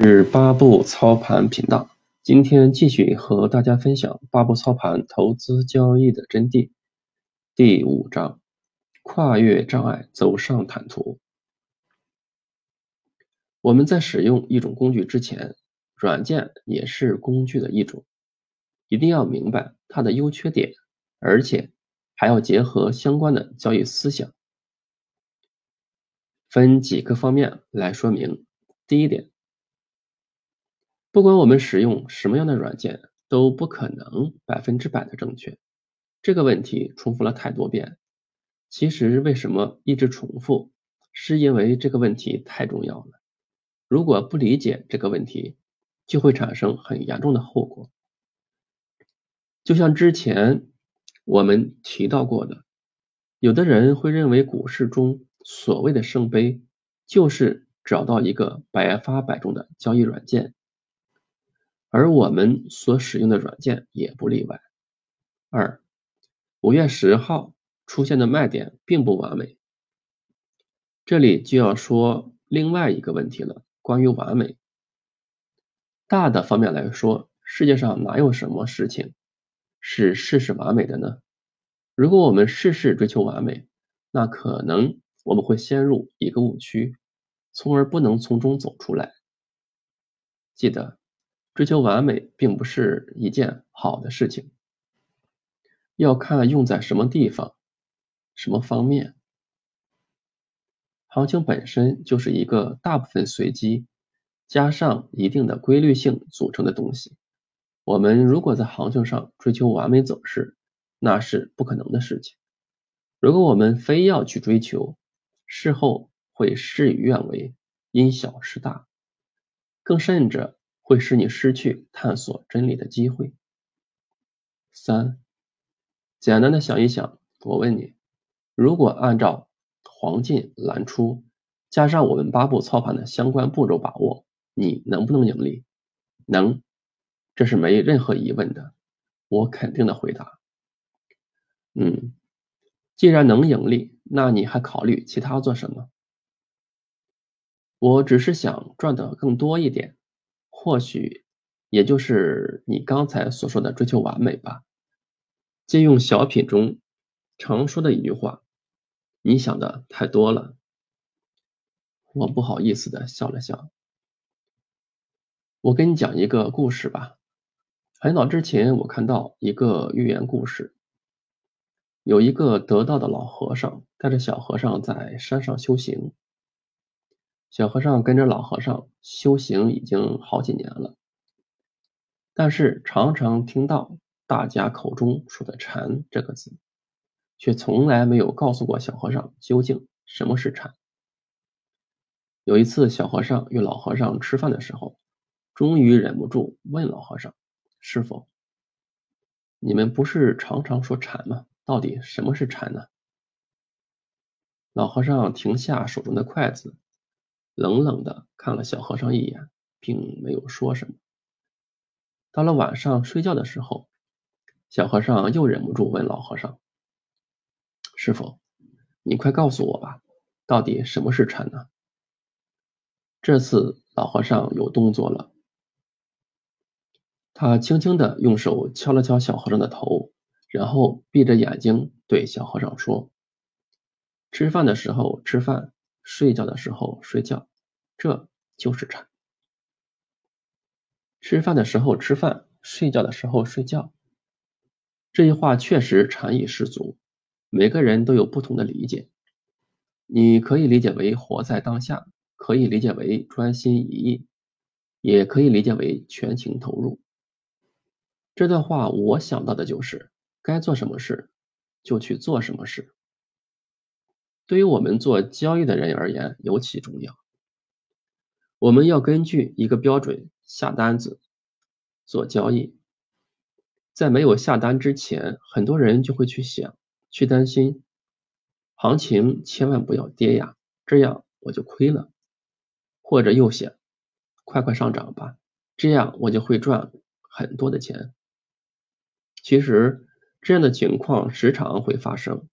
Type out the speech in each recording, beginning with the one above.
是八步操盘频道，今天继续和大家分享八步操盘投资交易的真谛。第五章：跨越障碍，走上坦途。我们在使用一种工具之前，软件也是工具的一种，一定要明白它的优缺点，而且还要结合相关的交易思想。分几个方面来说明。第一点。不管我们使用什么样的软件，都不可能百分之百的正确。这个问题重复了太多遍。其实为什么一直重复？是因为这个问题太重要了。如果不理解这个问题，就会产生很严重的后果。就像之前我们提到过的，有的人会认为股市中所谓的圣杯，就是找到一个百发百中的交易软件。而我们所使用的软件也不例外。二，五月十号出现的卖点并不完美。这里就要说另外一个问题了，关于完美。大的方面来说，世界上哪有什么事情是事事完美的呢？如果我们事事追求完美，那可能我们会陷入一个误区，从而不能从中走出来。记得。追求完美并不是一件好的事情，要看用在什么地方、什么方面。行情本身就是一个大部分随机加上一定的规律性组成的东西。我们如果在行情上追求完美走势，那是不可能的事情。如果我们非要去追求，事后会事与愿违，因小失大，更甚者。会使你失去探索真理的机会。三，简单的想一想，我问你，如果按照黄进蓝出，加上我们八步操盘的相关步骤把握，你能不能盈利？能，这是没任何疑问的，我肯定的回答。嗯，既然能盈利，那你还考虑其他做什么？我只是想赚的更多一点。或许也就是你刚才所说的追求完美吧。借用小品中常说的一句话：“你想的太多了。”我不好意思的笑了笑。我跟你讲一个故事吧。很早之前，我看到一个寓言故事，有一个得道的老和尚带着小和尚在山上修行。小和尚跟着老和尚修行已经好几年了，但是常常听到大家口中说的“禅”这个字，却从来没有告诉过小和尚究竟什么是禅。有一次，小和尚与老和尚吃饭的时候，终于忍不住问老和尚：“师傅，你们不是常常说禅吗？到底什么是禅呢？”老和尚停下手中的筷子。冷冷的看了小和尚一眼，并没有说什么。到了晚上睡觉的时候，小和尚又忍不住问老和尚：“师傅，你快告诉我吧，到底什么是禅呢？”这次老和尚有动作了，他轻轻的用手敲了敲小和尚的头，然后闭着眼睛对小和尚说：“吃饭的时候吃饭。”睡觉的时候睡觉，这就是禅。吃饭的时候吃饭，睡觉的时候睡觉。这句话确实禅意十足，每个人都有不同的理解。你可以理解为活在当下，可以理解为专心一意，也可以理解为全情投入。这段话我想到的就是，该做什么事就去做什么事。对于我们做交易的人而言尤其重要。我们要根据一个标准下单子做交易，在没有下单之前，很多人就会去想、去担心，行情千万不要跌呀，这样我就亏了；或者又想，快快上涨吧，这样我就会赚很多的钱。其实这样的情况时常会发生。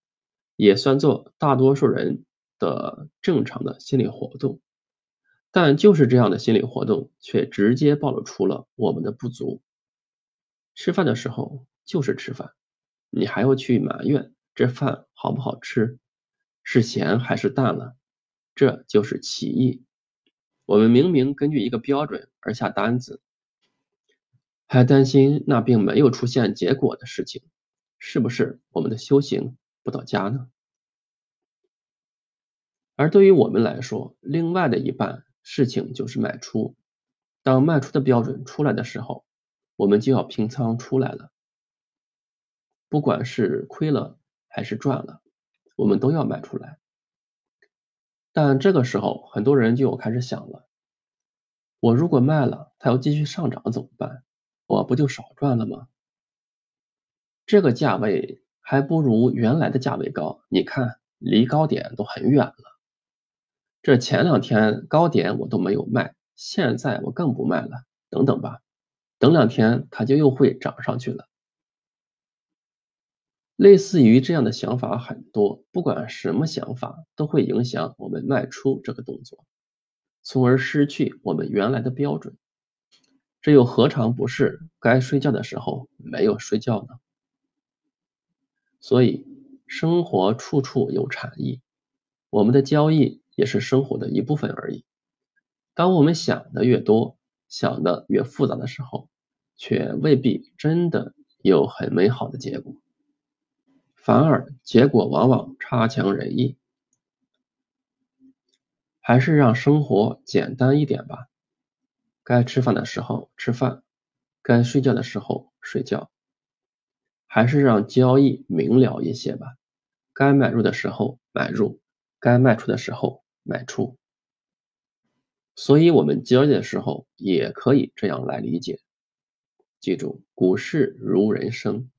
也算作大多数人的正常的心理活动，但就是这样的心理活动，却直接暴露出了我们的不足。吃饭的时候就是吃饭，你还要去埋怨这饭好不好吃，是咸还是淡了？这就是歧义。我们明明根据一个标准而下单子，还担心那并没有出现结果的事情，是不是我们的修行不到家呢？而对于我们来说，另外的一半事情就是卖出。当卖出的标准出来的时候，我们就要平仓出来了。不管是亏了还是赚了，我们都要卖出来。但这个时候，很多人就开始想了：我如果卖了，它要继续上涨怎么办？我不就少赚了吗？这个价位还不如原来的价位高，你看，离高点都很远了。这前两天高点我都没有卖，现在我更不卖了。等等吧，等两天它就又会涨上去了。类似于这样的想法很多，不管什么想法都会影响我们卖出这个动作，从而失去我们原来的标准。这又何尝不是该睡觉的时候没有睡觉呢？所以，生活处处有禅意，我们的交易。也是生活的一部分而已。当我们想的越多，想的越复杂的时候，却未必真的有很美好的结果，反而结果往往差强人意。还是让生活简单一点吧。该吃饭的时候吃饭，该睡觉的时候睡觉。还是让交易明了一些吧。该买入的时候买入，该卖出的时候。卖出，所以我们交易的时候也可以这样来理解。记住，股市如人生，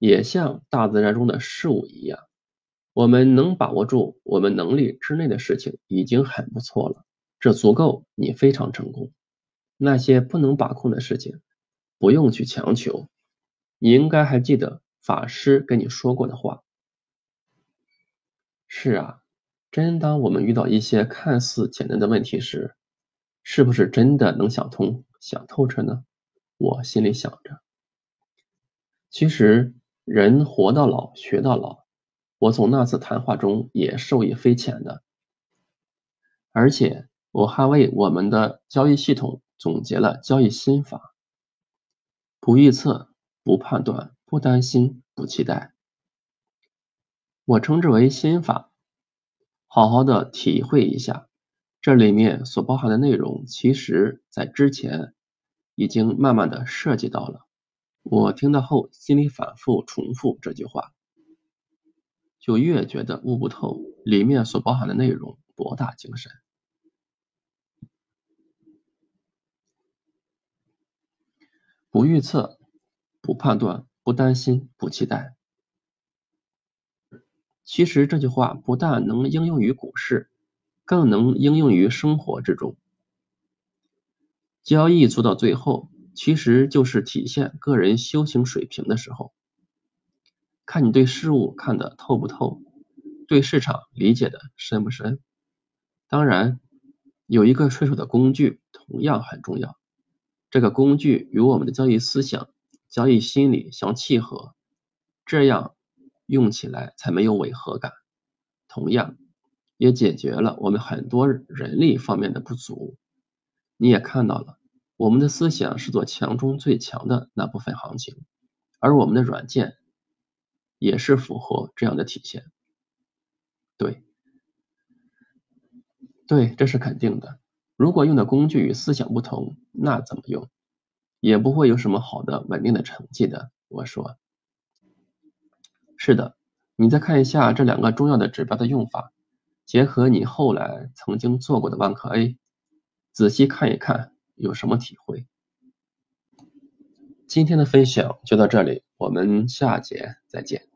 也像大自然中的事物一样，我们能把握住我们能力之内的事情已经很不错了，这足够你非常成功。那些不能把控的事情，不用去强求。你应该还记得法师跟你说过的话。是啊。真当我们遇到一些看似简单的问题时，是不是真的能想通、想透彻呢？我心里想着。其实人活到老学到老，我从那次谈话中也受益匪浅的。而且我还为我们的交易系统总结了交易心法：不预测、不判断、不担心、不期待。我称之为心法。好好的体会一下，这里面所包含的内容，其实在之前已经慢慢的涉及到了。我听到后，心里反复重复这句话，就越觉得悟不透里面所包含的内容博大精深。不预测，不判断，不担心，不期待。其实这句话不但能应用于股市，更能应用于生活之中。交易做到最后，其实就是体现个人修行水平的时候。看你对事物看得透不透，对市场理解的深不深。当然，有一个顺手的工具同样很重要。这个工具与我们的交易思想、交易心理相契合，这样。用起来才没有违和感，同样也解决了我们很多人力方面的不足。你也看到了，我们的思想是做强中最强的那部分行情，而我们的软件也是符合这样的体现。对，对，这是肯定的。如果用的工具与思想不同，那怎么用，也不会有什么好的稳定的成绩的。我说。是的，你再看一下这两个重要的指标的用法，结合你后来曾经做过的万科 A，仔细看一看有什么体会。今天的分享就到这里，我们下节再见。